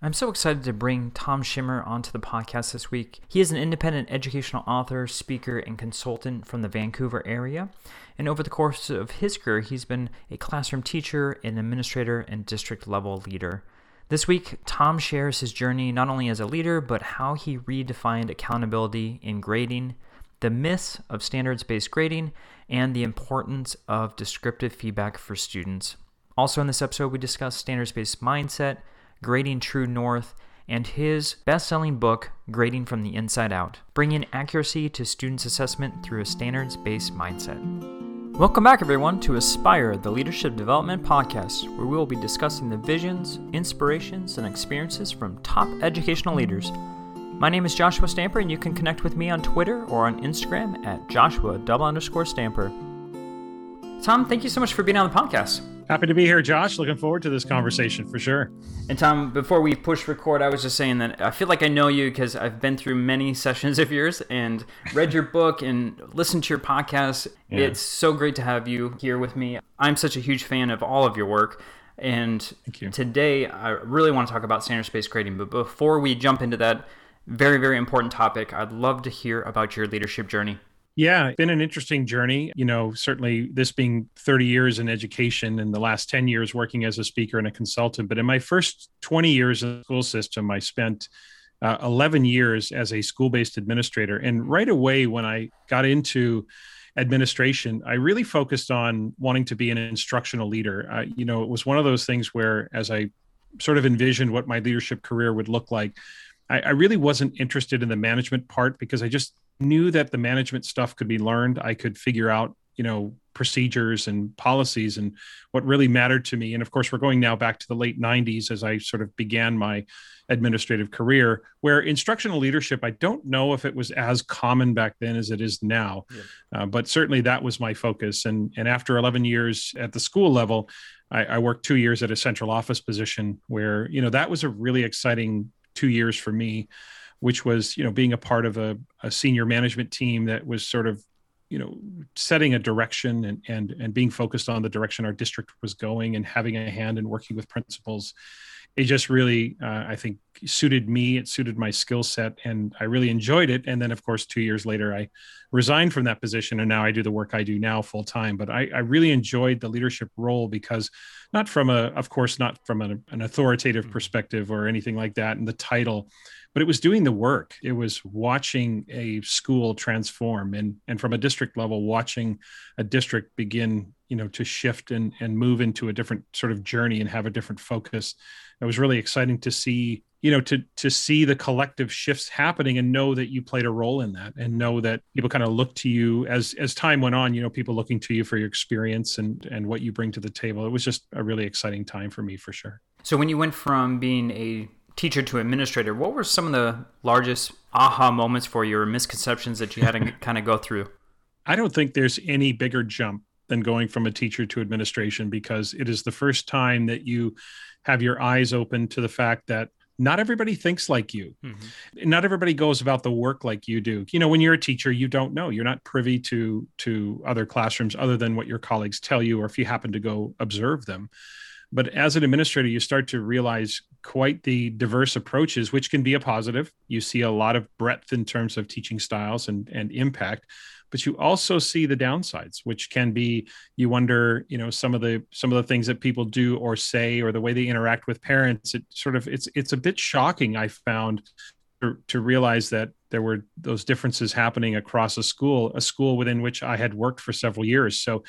I'm so excited to bring Tom Schimmer onto the podcast this week. He is an independent educational author, speaker, and consultant from the Vancouver area. And over the course of his career, he's been a classroom teacher, an administrator, and district level leader. This week, Tom shares his journey not only as a leader, but how he redefined accountability in grading, the myths of standards based grading, and the importance of descriptive feedback for students. Also, in this episode, we discuss standards based mindset Grading True North, and his best selling book, Grading from the Inside Out, bringing accuracy to students' assessment through a standards based mindset. Welcome back, everyone, to Aspire, the Leadership Development Podcast, where we will be discussing the visions, inspirations, and experiences from top educational leaders. My name is Joshua Stamper, and you can connect with me on Twitter or on Instagram at Joshua double underscore Stamper. Tom, thank you so much for being on the podcast. Happy to be here, Josh. Looking forward to this conversation for sure. And Tom, before we push record, I was just saying that I feel like I know you because I've been through many sessions of yours and read your book and listened to your podcast. Yeah. It's so great to have you here with me. I'm such a huge fan of all of your work. And today, I really want to talk about standards based grading. But before we jump into that very, very important topic, I'd love to hear about your leadership journey. Yeah, it's been an interesting journey. You know, certainly this being 30 years in education and the last 10 years working as a speaker and a consultant. But in my first 20 years in the school system, I spent uh, 11 years as a school based administrator. And right away, when I got into administration, I really focused on wanting to be an instructional leader. Uh, you know, it was one of those things where, as I sort of envisioned what my leadership career would look like, I, I really wasn't interested in the management part because I just knew that the management stuff could be learned. I could figure out, you know, procedures and policies and what really mattered to me. And of course, we're going now back to the late 90s as I sort of began my administrative career, where instructional leadership, I don't know if it was as common back then as it is now, yeah. uh, but certainly that was my focus. And, and after 11 years at the school level, I, I worked two years at a central office position where, you know, that was a really exciting two years for me which was you know being a part of a, a senior management team that was sort of you know setting a direction and and and being focused on the direction our district was going and having a hand in working with principals it just really uh, i think suited me it suited my skill set and i really enjoyed it. And then of course two years later i resigned from that position and now i do the work i do now full time but I, I, really enjoyed the leadership role because not from a of course not from an, an authoritative mm-hmm. perspective or anything like that and the title but it was doing the work. It was watching a school transform and and from a district level watching a district begin you know to shift and and move into a different sort of journey and have a different focus. It was really exciting to see you know to to see the collective shifts happening and know that you played a role in that and know that people kind of look to you as as time went on you know people looking to you for your experience and and what you bring to the table it was just a really exciting time for me for sure so when you went from being a teacher to administrator, what were some of the largest aha moments for you or misconceptions that you had to kind of go through? I don't think there's any bigger jump than going from a teacher to administration because it is the first time that you have your eyes open to the fact that not everybody thinks like you. Mm-hmm. Not everybody goes about the work like you do. You know, when you're a teacher, you don't know. You're not privy to to other classrooms other than what your colleagues tell you or if you happen to go observe them. But as an administrator, you start to realize quite the diverse approaches, which can be a positive. You see a lot of breadth in terms of teaching styles and, and impact, but you also see the downsides, which can be you wonder, you know, some of the some of the things that people do or say or the way they interact with parents. It sort of it's it's a bit shocking. I found to, to realize that there were those differences happening across a school, a school within which I had worked for several years. So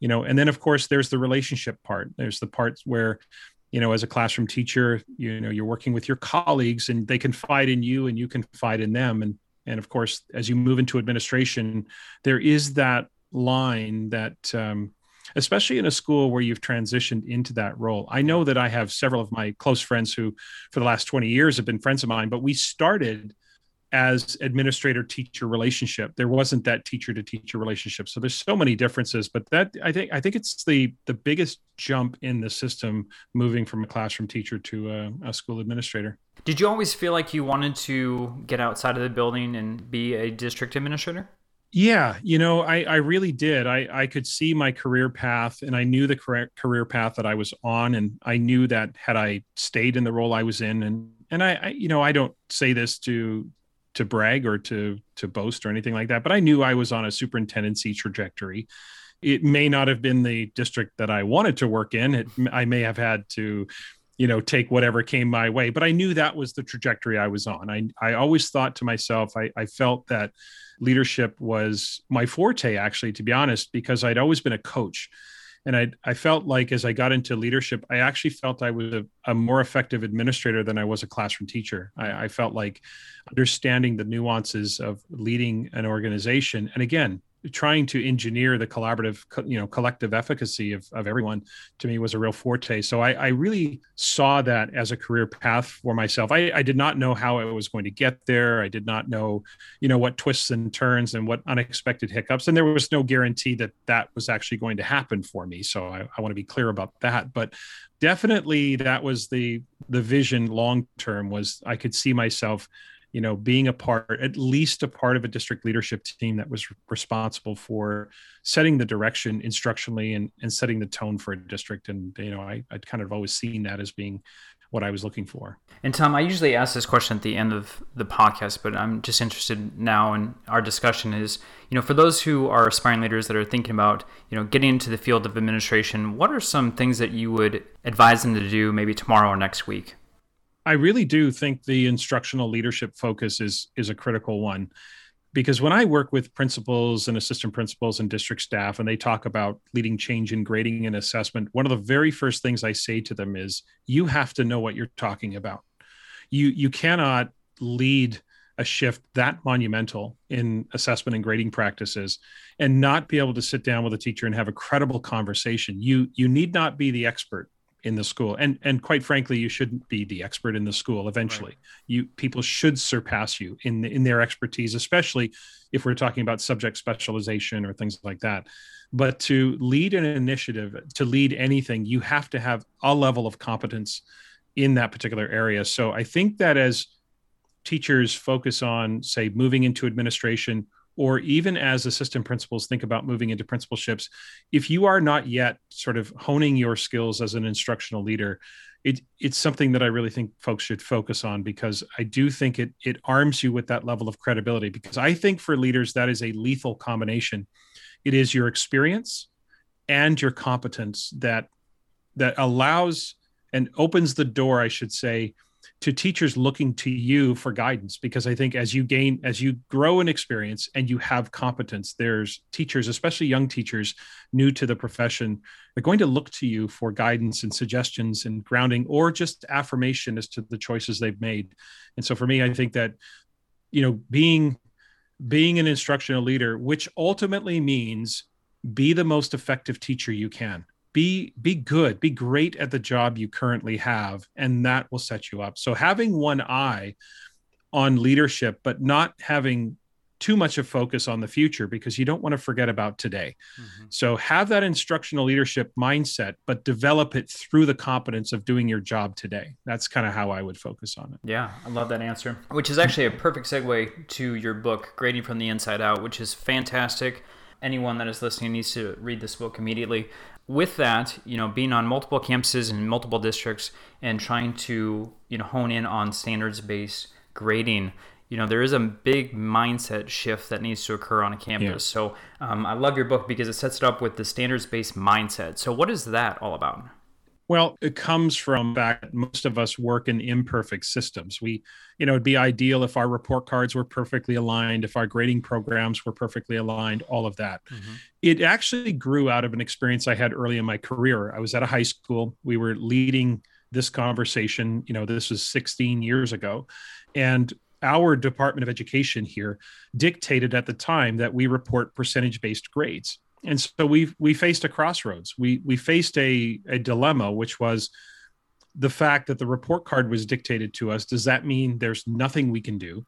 you know and then of course there's the relationship part there's the parts where you know as a classroom teacher you know you're working with your colleagues and they confide in you and you confide in them and and of course as you move into administration there is that line that um, especially in a school where you've transitioned into that role. I know that i have several of my close friends who for the last 20 years have been friends of mine but we started as administrator teacher relationship there wasn't that teacher to teacher relationship so there's so many differences but that i think i think it's the the biggest jump in the system moving from a classroom teacher to a, a school administrator did you always feel like you wanted to get outside of the building and be a district administrator Yeah, you know, I, I really did. I, I could see my career path and I knew the correct career path that I was on. And I knew that had I stayed in the role I was in and and I, I you know, I don't say this to to brag or to to boast or anything like that, but I knew I was on a superintendency trajectory. It may not have been the district that I wanted to work in. It, I may have had to you know take whatever came my way but i knew that was the trajectory i was on i, I always thought to myself I, I felt that leadership was my forte actually to be honest because i'd always been a coach and I, I felt like as i got into leadership i actually felt i was a, a more effective administrator than i was a classroom teacher. I, I felt like understanding the nuances of leading an organization and again trying to engineer the collaborative you know collective efficacy of, of everyone to me was a real forte. So I, I really saw that as a career path for myself. I, I, did not know how i was going to get there. I did not know you know what twists and turns and what unexpected hiccups and there was no guarantee that that was actually going to happen for me. So i, I want to be clear about that. But definitely that was the the vision long term was i could see myself you know being a part at least a part of a district leadership team that was responsible for setting the direction instructionally and, and setting the tone for a district. And you know I, i'd kind of always seen that as being what i was looking for. And tom i usually ask this question at the end of the podcast but i'm just interested now in our discussion is you know for those who are aspiring leaders that are thinking about you know getting into the field of administration what are some things that you would advise them to do maybe tomorrow or next week I really do think the instructional leadership focus is is a critical one because when I work with principals and assistant principals and district staff and they talk about leading change in grading and assessment, one of the very first things I say to them is you have to know what you're talking about. You you cannot lead a shift that monumental in assessment and grading practices and not be able to sit down with a teacher and have a credible conversation. You you need not be the expert in the school. And and quite frankly you shouldn't be the expert in the school eventually. Right. you people should surpass you in in their expertise especially if we're talking about subject specialization or things like that. But to lead an initiative to lead anything you have to have a level of competence in that particular area. So i think that as teachers focus on say moving into administration or even as assistant principals think about moving into principalships, if you are not yet sort of honing your skills as an instructional leader, it, it's something that I really think folks should focus on because I do think it it arms you with that level of credibility. Because I think for leaders that is a lethal combination. It is your experience and your competence that that allows and opens the door, I should say, to teachers looking to you for guidance because i think as you gain as you grow in experience and you have competence there's teachers especially young teachers new to the profession they're going to look to you for guidance and suggestions and grounding or just affirmation as to the choices they've made. And so for me i think that you know being being an instructional leader which ultimately means be the most effective teacher you can be be good be great at the job you currently have and that will set you up. So having one eye on leadership but not having too much of focus on the future because you don't want to forget about today. Mm-hmm. so have that instructional leadership mindset but develop it through the competence of doing your job today. That's kind of how i would focus on it. Yeah i love that answer which is actually a perfect segue to your book grading from the inside out which is fantastic. Anyone that is listening needs to read this book immediately with that, you know, being on multiple campuses in multiple districts and trying to, you know, hone in on standards-based grading, you know, there is a big mindset shift that needs to occur on a campus. Yeah. So um, I love your book because it sets it up with the standards-based mindset. So what is that all about? Well, it comes from that most of us work in imperfect systems. We, you know, it'd be ideal if our report cards were perfectly aligned, if our grading programs were perfectly aligned, all of that. Mm-hmm. It actually grew out of an experience I had early in my career. I was at a high school. We were leading this conversation, you know, this was 16 years ago. And our Department of Education here dictated at the time that we report percentage based grades and so we we faced a crossroads. We we faced a a dilemma, which was the fact that the report card was dictated to us. Does that mean there's nothing we can do,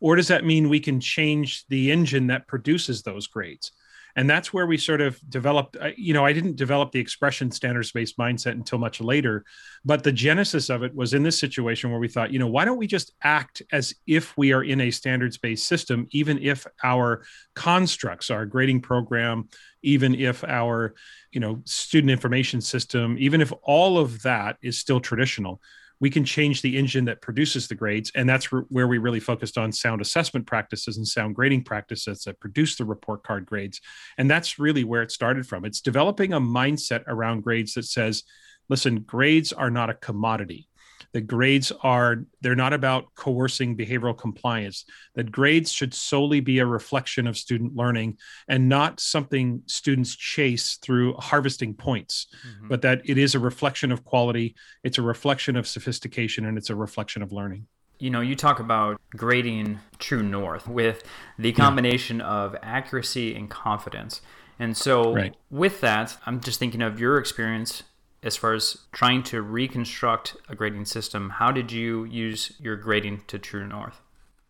or does that mean we can change the engine that produces those grades? And that's where we sort of developed you know i didn't develop the expression standards based mindset until much later but the genesis of it was in this situation where we thought you know why don't we just act as if we are in a standards based system even if our constructs our grading program even if our you know student information system even if all of that is still traditional we can change the engine that produces the grades. And that's where we really focused on sound assessment practices and sound grading practices that produce the report card grades. And that's really where it started from. It's developing a mindset around grades that says, listen, grades are not a commodity that grades are they're not about coercing behavioral compliance that grades should solely be a reflection of student learning and not something students chase through harvesting points mm-hmm. but that it is a reflection of quality it's a reflection of sophistication and it's a reflection of learning you know, you talk about grading true north with the combination of accuracy and confidence. And so, right. with that, I'm just thinking of your experience as far as trying to reconstruct a grading system, how did you use your grading to True North?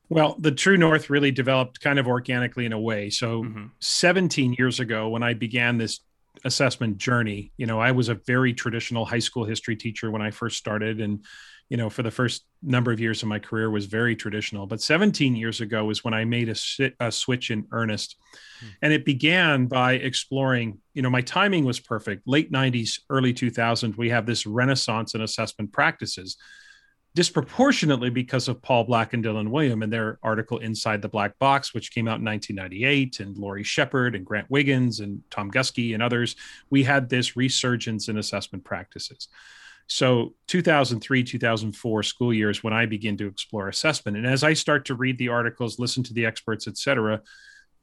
Well, the True North really developed kind of organically in a way. So, mm-hmm. 17 years ago, when I began this assessment journey, you know, I was a very traditional high school history teacher when I first started. And you know, for the first number of years of my career was very traditional. But 17 years ago was when I made a, a switch in earnest. Hmm. And it began by exploring, you know, my timing was perfect. Late 90s, early 2000s, we have this renaissance in assessment practices, disproportionately because of Paul Black and Dylan Wiliam and their article Inside the Black Box, which came out in 1998, and Lorrie Shepard and Grant Wiggins and Tom Guskey and others. We had this resurgence in assessment practices. So 2003, 2004 school years when I begin to explore assessment. And as I start to read the articles, listen to the experts, et cetera,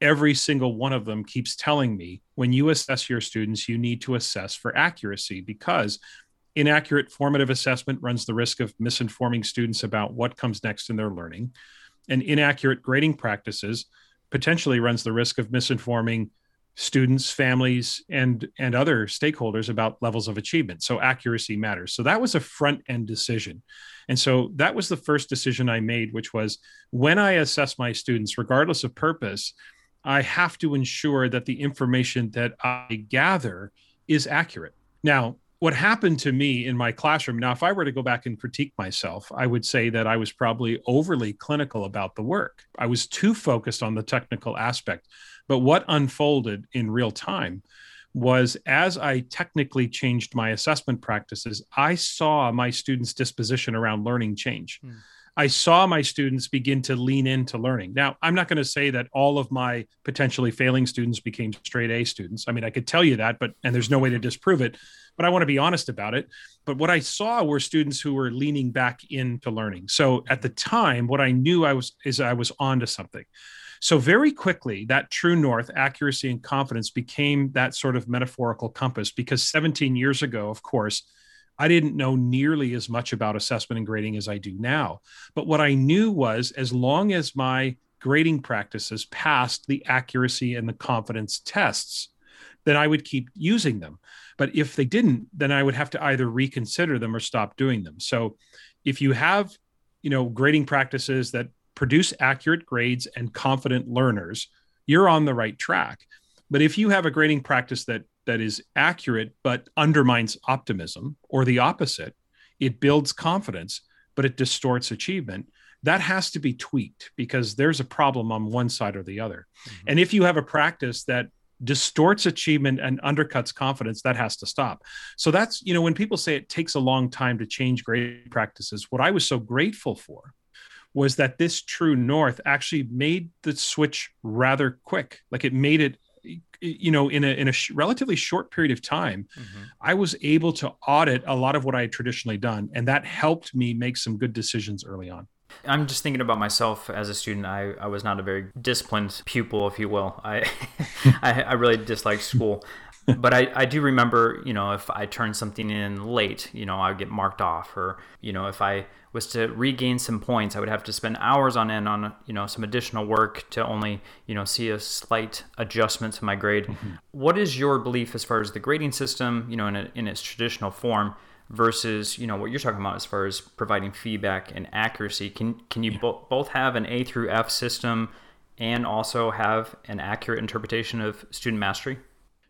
every single one of them keeps telling me when you assess your students, you need to assess for accuracy because inaccurate formative assessment runs the risk of misinforming students about what comes next in their learning. And inaccurate grading practices potentially runs the risk of misinforming students families and and other stakeholders about levels of achievement. So accuracy matters. So that was a front end decision. And so that was the first decision i made which was when i assess my students regardless of purpose i have to ensure that the information that i gather is accurate. Now what happened to me in my classroom now if i were to go back and critique myself i would say that i was probably overly clinical about the work. I was too focused on the technical aspect but what unfolded in real time was as I technically changed my assessment practices, I saw my students' disposition around learning change. Mm. I saw my students begin to lean into learning. Now, I'm not going to say that all of my potentially failing students became straight A students. I mean, I could tell you that, but and there's no way to disprove it, but I want to be honest about it. But what I saw were students who were leaning back into learning. So at the time, what I knew I was is I was onto something. So, very quickly, that true north, accuracy and confidence became that sort of metaphorical compass because 17 years ago, of course, I didn't know nearly as much about assessment and grading as I do now. But what I knew was as long as my grading practices passed the accuracy and the confidence tests, then I would keep using them. But if they didn't, then I would have to either reconsider them or stop doing them. So if you have, you know, grading practices that produce accurate grades and confident learners, you're on the right track. But if you have a grading practice that that is accurate but undermines optimism or the opposite, it builds confidence but it distorts achievement. That has to be tweaked because there's a problem on one side or the other. Mm-hmm. And if you have a practice that distorts achievement and undercuts confidence that has to stop so that's you know when people say it takes a long time to change grading practices what i was so grateful for was that this true north actually made the switch rather quick like it made it you know in a in a sh- relatively short period of time mm-hmm. i was able to audit a lot of what i had traditionally done and that helped me make some good decisions early on I'm just thinking about myself as a student. I, I was not a very disciplined pupil, if you will. I I, I really disliked school. but I, I do remember, you know, if I turned something in late, you know, I would get marked off. Or, you know, if I was to regain some points, I would have to spend hours on end on you know some additional work to only you know see a slight adjustment to my grade. Mm-hmm. What is your belief as far as the grading system, you know, in, a, in its traditional form? versus you know what you're talking about as far as providing feedback and accuracy can can you yeah. bo- both have an a through f system and also have an accurate interpretation of student mastery?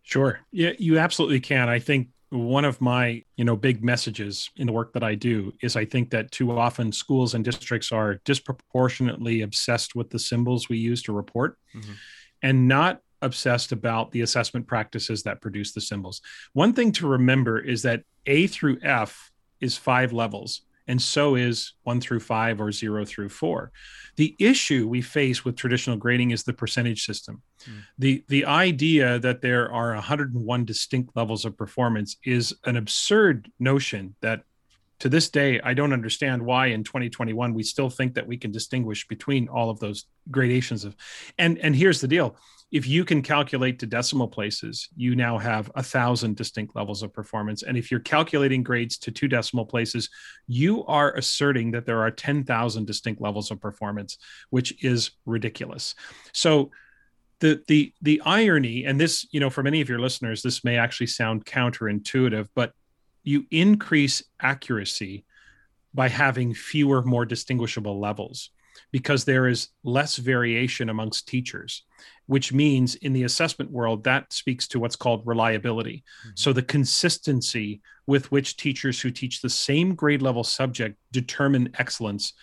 Sure. Yeah, you absolutely can. I think one of my you know big messages in the work that i do is i think that too often schools and districts are disproportionately obsessed with the symbols we use to report mm-hmm. and not obsessed about the assessment practices that produce the symbols one thing to remember is that a through f is five levels and so is one through five or zero through four. The issue we face with traditional grading is the percentage system. Mm. The, the idea that there are 101 distinct levels of performance is an absurd notion that to this day, I don't understand why in 2021 we still think that we can distinguish between all of those gradations of. And and here's the deal: if you can calculate to decimal places, you now have a thousand distinct levels of performance. And if you're calculating grades to two decimal places, you are asserting that there are 10,000 distinct levels of performance, which is ridiculous. So the the the irony, and this, you know, for many of your listeners, this may actually sound counterintuitive, but you increase accuracy by having fewer, more distinguishable levels because there is less variation amongst teachers, which means in the assessment world, that speaks to what's called reliability. Mm-hmm. So the consistency with which teachers who teach the same grade level subject determine excellence,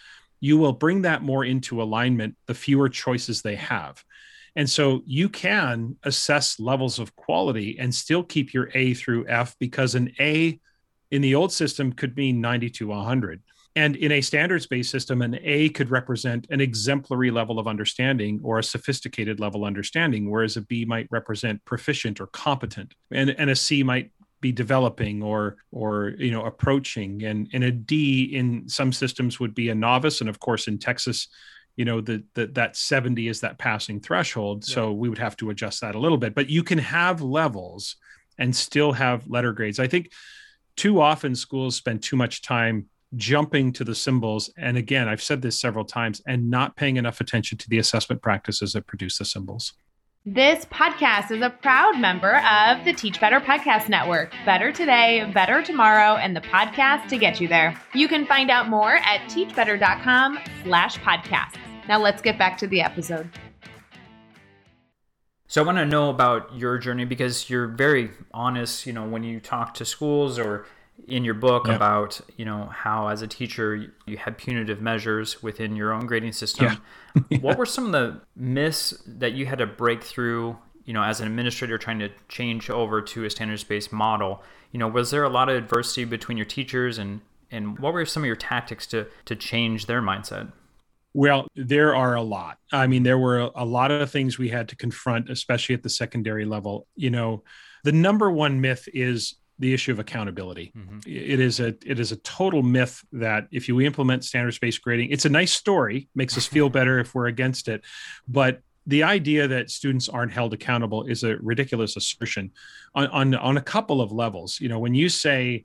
you will bring that more into alignment the fewer choices they have. And so you can assess levels of quality and still keep your A through F because an A in the old system could mean 90 to 100. And in a standards based system, an A could represent an exemplary level of understanding or a sophisticated level understanding, whereas a B might represent proficient or competent. And, and a C might be developing or or you know approaching. And and a d in some systems would be a novice. And of course in texas you know the, the that 70 is that passing threshold. Yeah. so we would have to adjust that a little bit. But you can have levels and still have letter grades. I think too often schools spend too much time jumping to the symbols and again i've said this several times and not paying enough attention to the assessment practices that produce the symbols this podcast is a proud member of the Teach Better Podcast Network. Better today, better tomorrow, and the podcast to get you there. You can find out more at teachbetter.com slash podcasts. Now let's get back to the episode. So I want to know about your journey because you're very honest, you know, when you talk to schools or in your book yeah. about, you know, how as a teacher you had punitive measures within your own grading system. Yeah. yeah. What were some of the myths that you had to break through, you know, as an administrator trying to change over to a standards-based model? You know, was there a lot of adversity between your teachers and and what were some of your tactics to to change their mindset? Well, there are a lot. I mean, there were a lot of things we had to confront, especially at the secondary level. You know, the number one myth is the issue of accountability. Mm-hmm. It is a it is a total myth that if you implement standards based grading, it's a nice story, makes us feel better if we're against it, but the idea that students aren't held accountable is a ridiculous assertion on, on, on a couple of levels. You know, when you say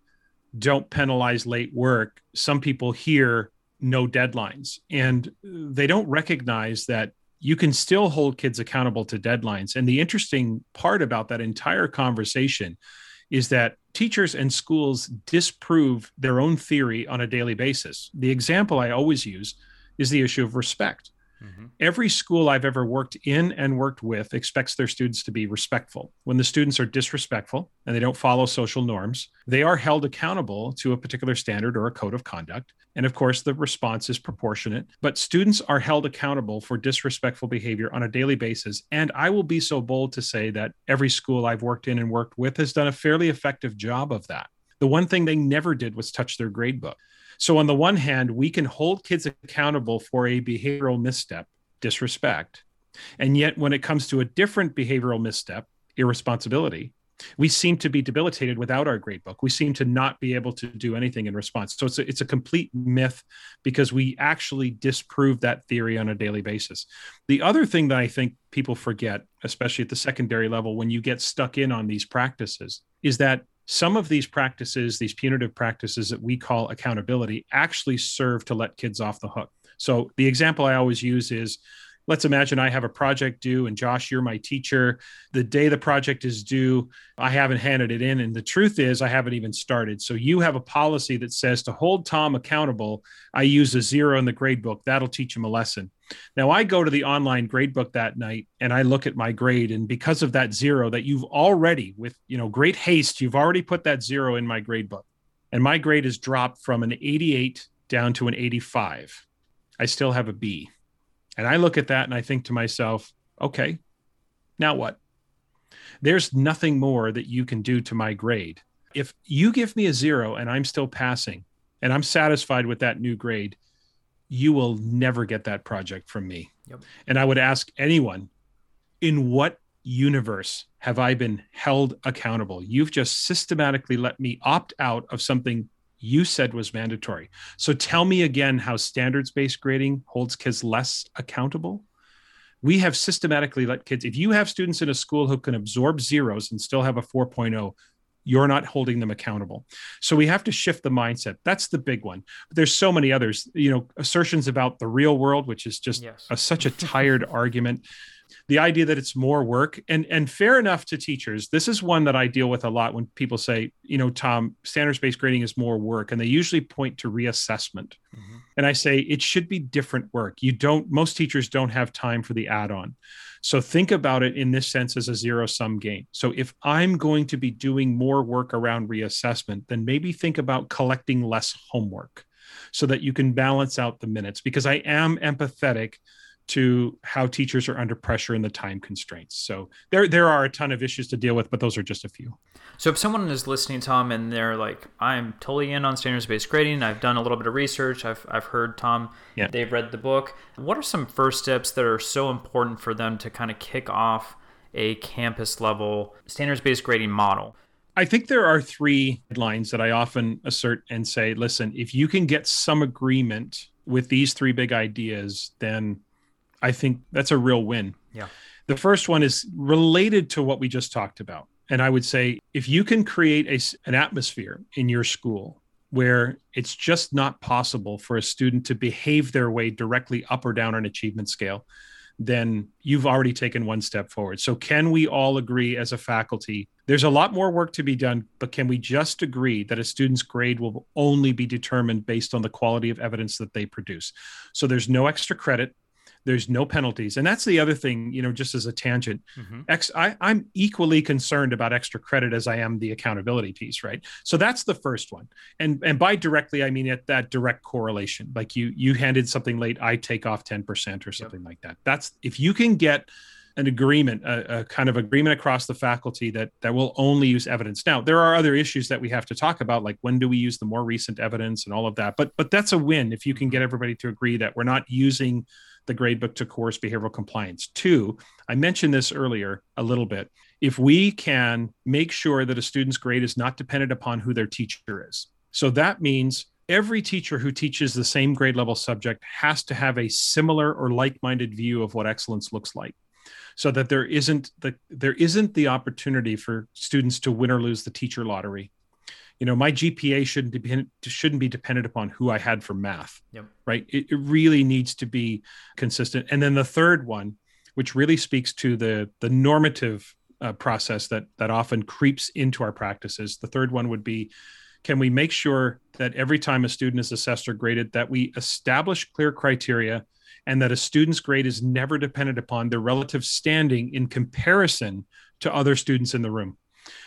don't penalize late work, some people hear no deadlines and they don't recognize that you can still hold kids accountable to deadlines and the interesting part about that entire conversation is that teachers and schools disprove their own theory on a daily basis. The example i always use is the issue of respect Mm-hmm. Every school I've ever worked in and worked with expects their students to be respectful. When the students are disrespectful and they don't follow social norms, they are held accountable to a particular standard or a code of conduct. And of course, the response is proportionate, but students are held accountable for disrespectful behavior on a daily basis. And I will be so bold to say that every school I've worked in and worked with has done a fairly effective job of that. The one thing they never did was touch their grade book. So, on the one hand, we can hold kids accountable for a behavioral misstep, disrespect. And yet, when it comes to a different behavioral misstep, irresponsibility, we seem to be debilitated without our grade book. We seem to not be able to do anything in response. So it's a, it's a complete myth because we actually disprove that theory on a daily basis. The other thing that I think people forget, especially at the secondary level, when you get stuck in on these practices, is that some of these practices, these punitive practices that we call accountability, actually serve to let kids off the hook. So the example I always use is let's imagine I have a project due and Josh, you're my teacher. The day the project is due, I haven't handed it in. And the truth is, I haven't even started. So you have a policy that says to hold Tom accountable, I use a zero in the grade book. That'll teach him a lesson. Now I go to the online gradebook that night and I look at my grade. And because of that zero that you've already, with you know, great haste, you've already put that zero in my gradebook. And my grade is dropped from an 88 down to an 85. I still have a B and I look at that and I think to myself, okay, now what? There's nothing more that you can do to my grade. If you give me a zero and I'm still passing and I'm satisfied with that new grade, you will never get that project from me. Yep. And I would ask anyone, in what universe have I been held accountable? You've just systematically let me opt out of something you said was mandatory. So tell me again how standards based grading holds kids less accountable. We have systematically let kids, if you have students in a school who can absorb zeros and still have a 4.0, you're not holding them accountable. So we have to shift the mindset. That's the big one. But there's so many others, you know, assertions about the real world, which is just yes. a, such a tired argument the idea that it's more work and and fair enough to teachers this is one that i deal with a lot when people say you know tom standards based grading is more work and they usually point to reassessment mm-hmm. and i say it should be different work you don't most teachers don't have time for the add-on so think about it in this sense as a zero sum game. So if i'm going to be doing more work around reassessment then maybe think about collecting less homework so that you can balance out the minutes because i am empathetic to how teachers are under pressure and the time constraints. So there there are a ton of issues to deal with, but those are just a few. So if someone is listening, Tom, and they're like, I'm totally in on standards based grading, I've done a little bit of research, I've I've heard Tom, yeah. they've read the book. What are some first steps that are so important for them to kind of kick off a campus level standards based grading model? I think there are three lines that I often assert and say, listen, if you can get some agreement with these three big ideas, then I think that's a real win. Yeah. The first one is related to what we just talked about. And I would say if you can create a, an atmosphere in your school where it's just not possible for a student to behave their way directly up or down an achievement scale, then you've already taken one step forward. So, can we all agree as a faculty? There's a lot more work to be done, but can we just agree that a student's grade will only be determined based on the quality of evidence that they produce? So, there's no extra credit there's no penalties and that's the other thing you know just as a tangent mm-hmm. Ex, I, i'm equally concerned about extra credit as i am the accountability piece right so that's the first one and and by directly i mean at that direct correlation like you you handed something late i take off 10% or something yep. like that that's if you can get an agreement, a, a, kind of agreement across the faculty that that will only use evidence. Now, there are other issues that we have to talk about, like when do we use the more recent evidence and all of that. But but that's a win if you can get everybody to agree that we're not using the gradebook to course behavioral compliance. Two, I mentioned this earlier a little bit. If we can make sure that a student's grade is not dependent upon who their teacher is. So that means every teacher who teaches the same grade level subject has to have a similar or like-minded view of what excellence looks like so that there isn't the there isn't the opportunity for students to win or lose the teacher lottery you know my gpa shouldn't depend shouldn't be dependent upon who i had for math yep. right? It, it really needs to be consistent. And then the third one which really speaks to the the normative uh, process that that often creeps into our practices the third one would be can we make sure that every time a student is assessed or graded that we establish clear criteria and that a student's grade is never dependent upon their relative standing in comparison to other students in the room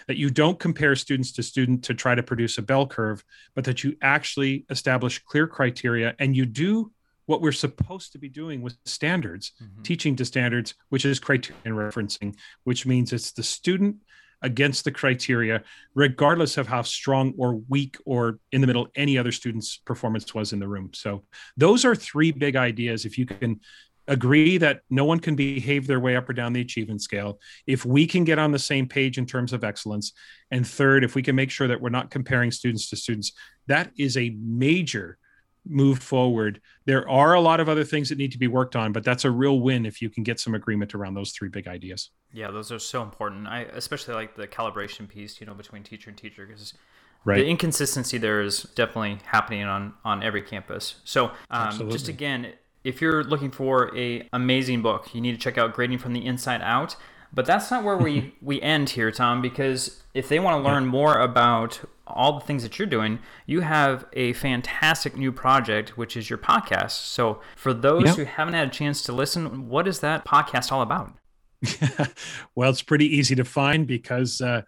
that you don't compare students to student to try to produce a bell curve, but that you actually establish clear criteria and you do what we're supposed to be doing with standards, mm-hmm. teaching to standards, which is criterion referencing, which means it's the student against the criteria, regardless of how strong or weak or in the middle any other student's performance was in the room. So those are three big ideas. If you can agree that no one can behave their way up or down the achievement scale, if we can get on the same page in terms of excellence, and third, if we can make sure that we're not comparing students to students, that is a major move forward. There are a lot of other things that need to be worked on, but that's a real win if you can get some agreement around those three big ideas. Yeah, those are so important. I especially like the calibration piece, you know, between teacher and teacher because right. the inconsistency there is definitely happening on on every campus. So, um, just again, if you're looking for a amazing book, you need to check out Grading from the Inside Out. But that's not where we, we end here, Tom, because if they want to learn more about all the things that you're doing, you have a fantastic new project, which is your podcast. So, for those yep. who haven't had a chance to listen, what is that podcast all about? well, it's pretty easy to find because uh,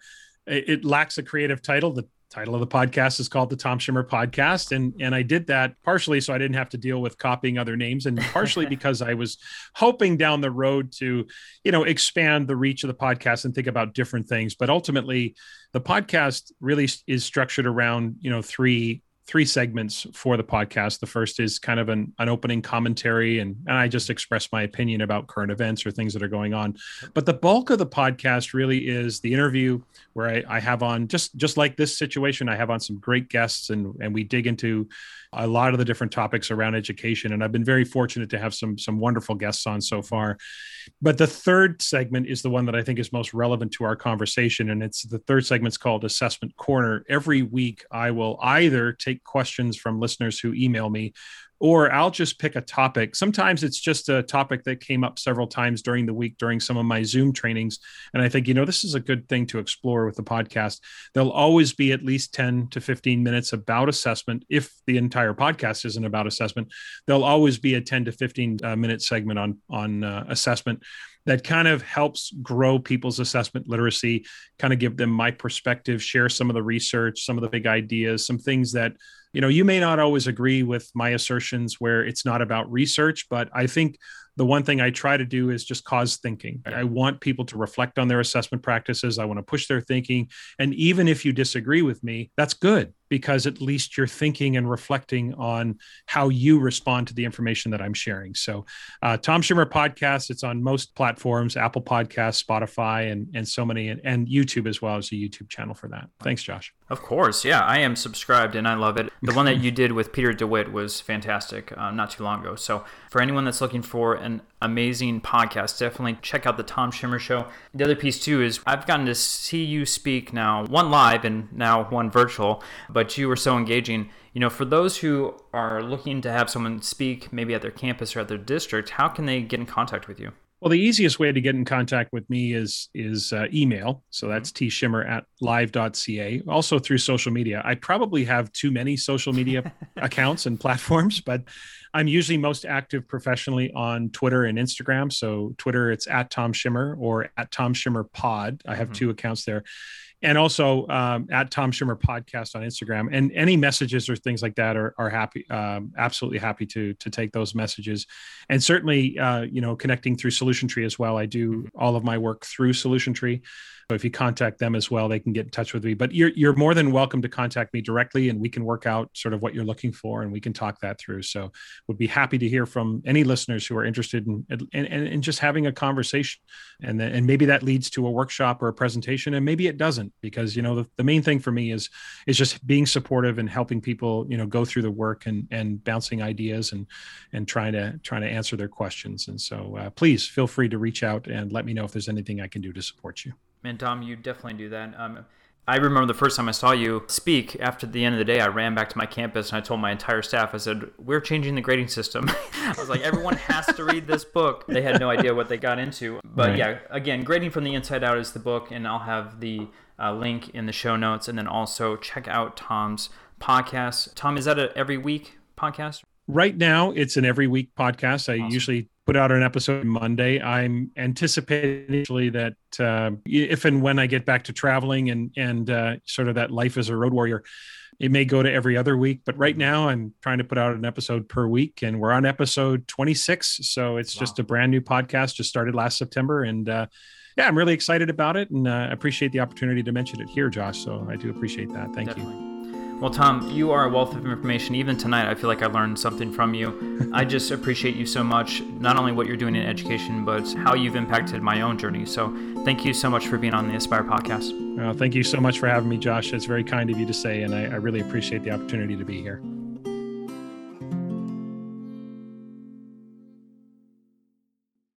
it, it, lacks a creative title. The title of the podcast is called the Tom Schimmer Podcast, and and I did that partially so I didn't have to deal with copying other names, and partially because I was hoping down the road to, you know, expand the reach of the podcast and think about different things. But ultimately, the podcast really is structured around you know three three segments for the podcast. The first is kind of an, an opening commentary, and, and I just express my opinion about current events or things that are going on. But the bulk of the podcast really is the interview where I, I have on just just like this situation, I have on some great guests and and we dig into a lot of the different topics around education. And I've been very fortunate to have some some wonderful guests on so far. But the third segment is the one that I think is most relevant to our conversation. And it's the third segment's called Assessment Corner. Every week I will either take questions from listeners who email me or I'll just pick a topic. Sometimes it's just a topic that came up several times during the week during some of my Zoom trainings. And I think, you know, this is a good thing to explore with the podcast. There'll always be at least 10 to 15 minutes about assessment. If the entire podcast isn't about assessment, there'll always be a 10 to 15 uh, minute segment on, on uh, assessment that kind of helps grow people's assessment literacy, kind of give them my perspective, share some of the research, some of the big ideas, some things that you know you may not always agree with my assertions where it's not about research but i think the one thing I try to do is just cause thinking. I want people to reflect on their assessment practices. I want to push their thinking. And even if you disagree with me, that's good because at least you're thinking and reflecting on how you respond to the information that I'm sharing. So, uh, Tom Schimmer podcast, it's on most platforms Apple Podcasts, Spotify, and, and so many, and, and YouTube as well as a YouTube channel for that. Thanks, Josh. Of course. Yeah, I am subscribed and I love it. The one that you did with Peter DeWitt was fantastic uh, not too long ago. So, for anyone that's looking for an amazing podcast. Definitely check out the Tom Schimmer Show. The other piece, too, is I've gotten to see you speak now, one live and now one virtual, but you were so engaging. You know, for those who are looking to have someone speak maybe at their campus or at their district, how can they get in contact with you? Well, the easiest way to get in contact with me is is uh, email. So that's mm-hmm. tshimmer at live.ca. Also through social media. I probably have too many social media accounts and platforms, but I'm usually most active professionally on Twitter and Instagram. So Twitter, it's at Tom Schimmer or at Tom Schimmer Pod. I have mm-hmm. two accounts there and also um, at Tom Schimmer podcast on Instagram. And any messages or things like that are, are happy, um, absolutely happy to to take those messages. And certainly, uh, you know, connecting through Solution Tree as well. I do all of my work through Solution Tree. So if you contact them as well, they can get in touch with me. But you're you're more than welcome to contact me directly, and we can work out sort of what you're looking for, and we can talk that through. So would be happy to hear from any listeners who are interested in and in, just having a conversation, and then, and maybe that leads to a workshop or a presentation, and maybe it doesn't, because you know the, the main thing for me is is just being supportive and helping people you know go through the work and and bouncing ideas and and trying to trying to answer their questions. And so uh, please feel free to reach out and let me know if there's anything I can do to support you. Man, Tom, you definitely do that. Um, I remember the first time I saw you speak. After the end of the day, I ran back to my campus and I told my entire staff, I said, We're changing the grading system. I was like, Everyone has to read this book. They had no idea what they got into. But right. yeah, again, Grading from the Inside Out is the book, and I'll have the uh, link in the show notes. And then also check out Tom's podcast. Tom, is that a every week podcast? Right now, it's an every week podcast. I awesome. usually put out an episode Monday. I'm anticipating that uh, if and when I get back to traveling and and uh, sort of that life as a road warrior, it may go to every other week. But right now, I'm trying to put out an episode per week, and we're on episode 26. So it's wow. just a brand new podcast, just started last September, and uh, yeah, I'm really excited about it, and uh, appreciate the opportunity to mention it here, Josh. So I do appreciate that. Thank Definitely. you. Well, Tom, you are a wealth of information. Even tonight, I feel like I learned something from you. I just appreciate you so much, not only what you're doing in education, but how you've impacted my own journey. So, thank you so much for being on the Aspire podcast. Well, thank you so much for having me, Josh. It's very kind of you to say, and I, I really appreciate the opportunity to be here.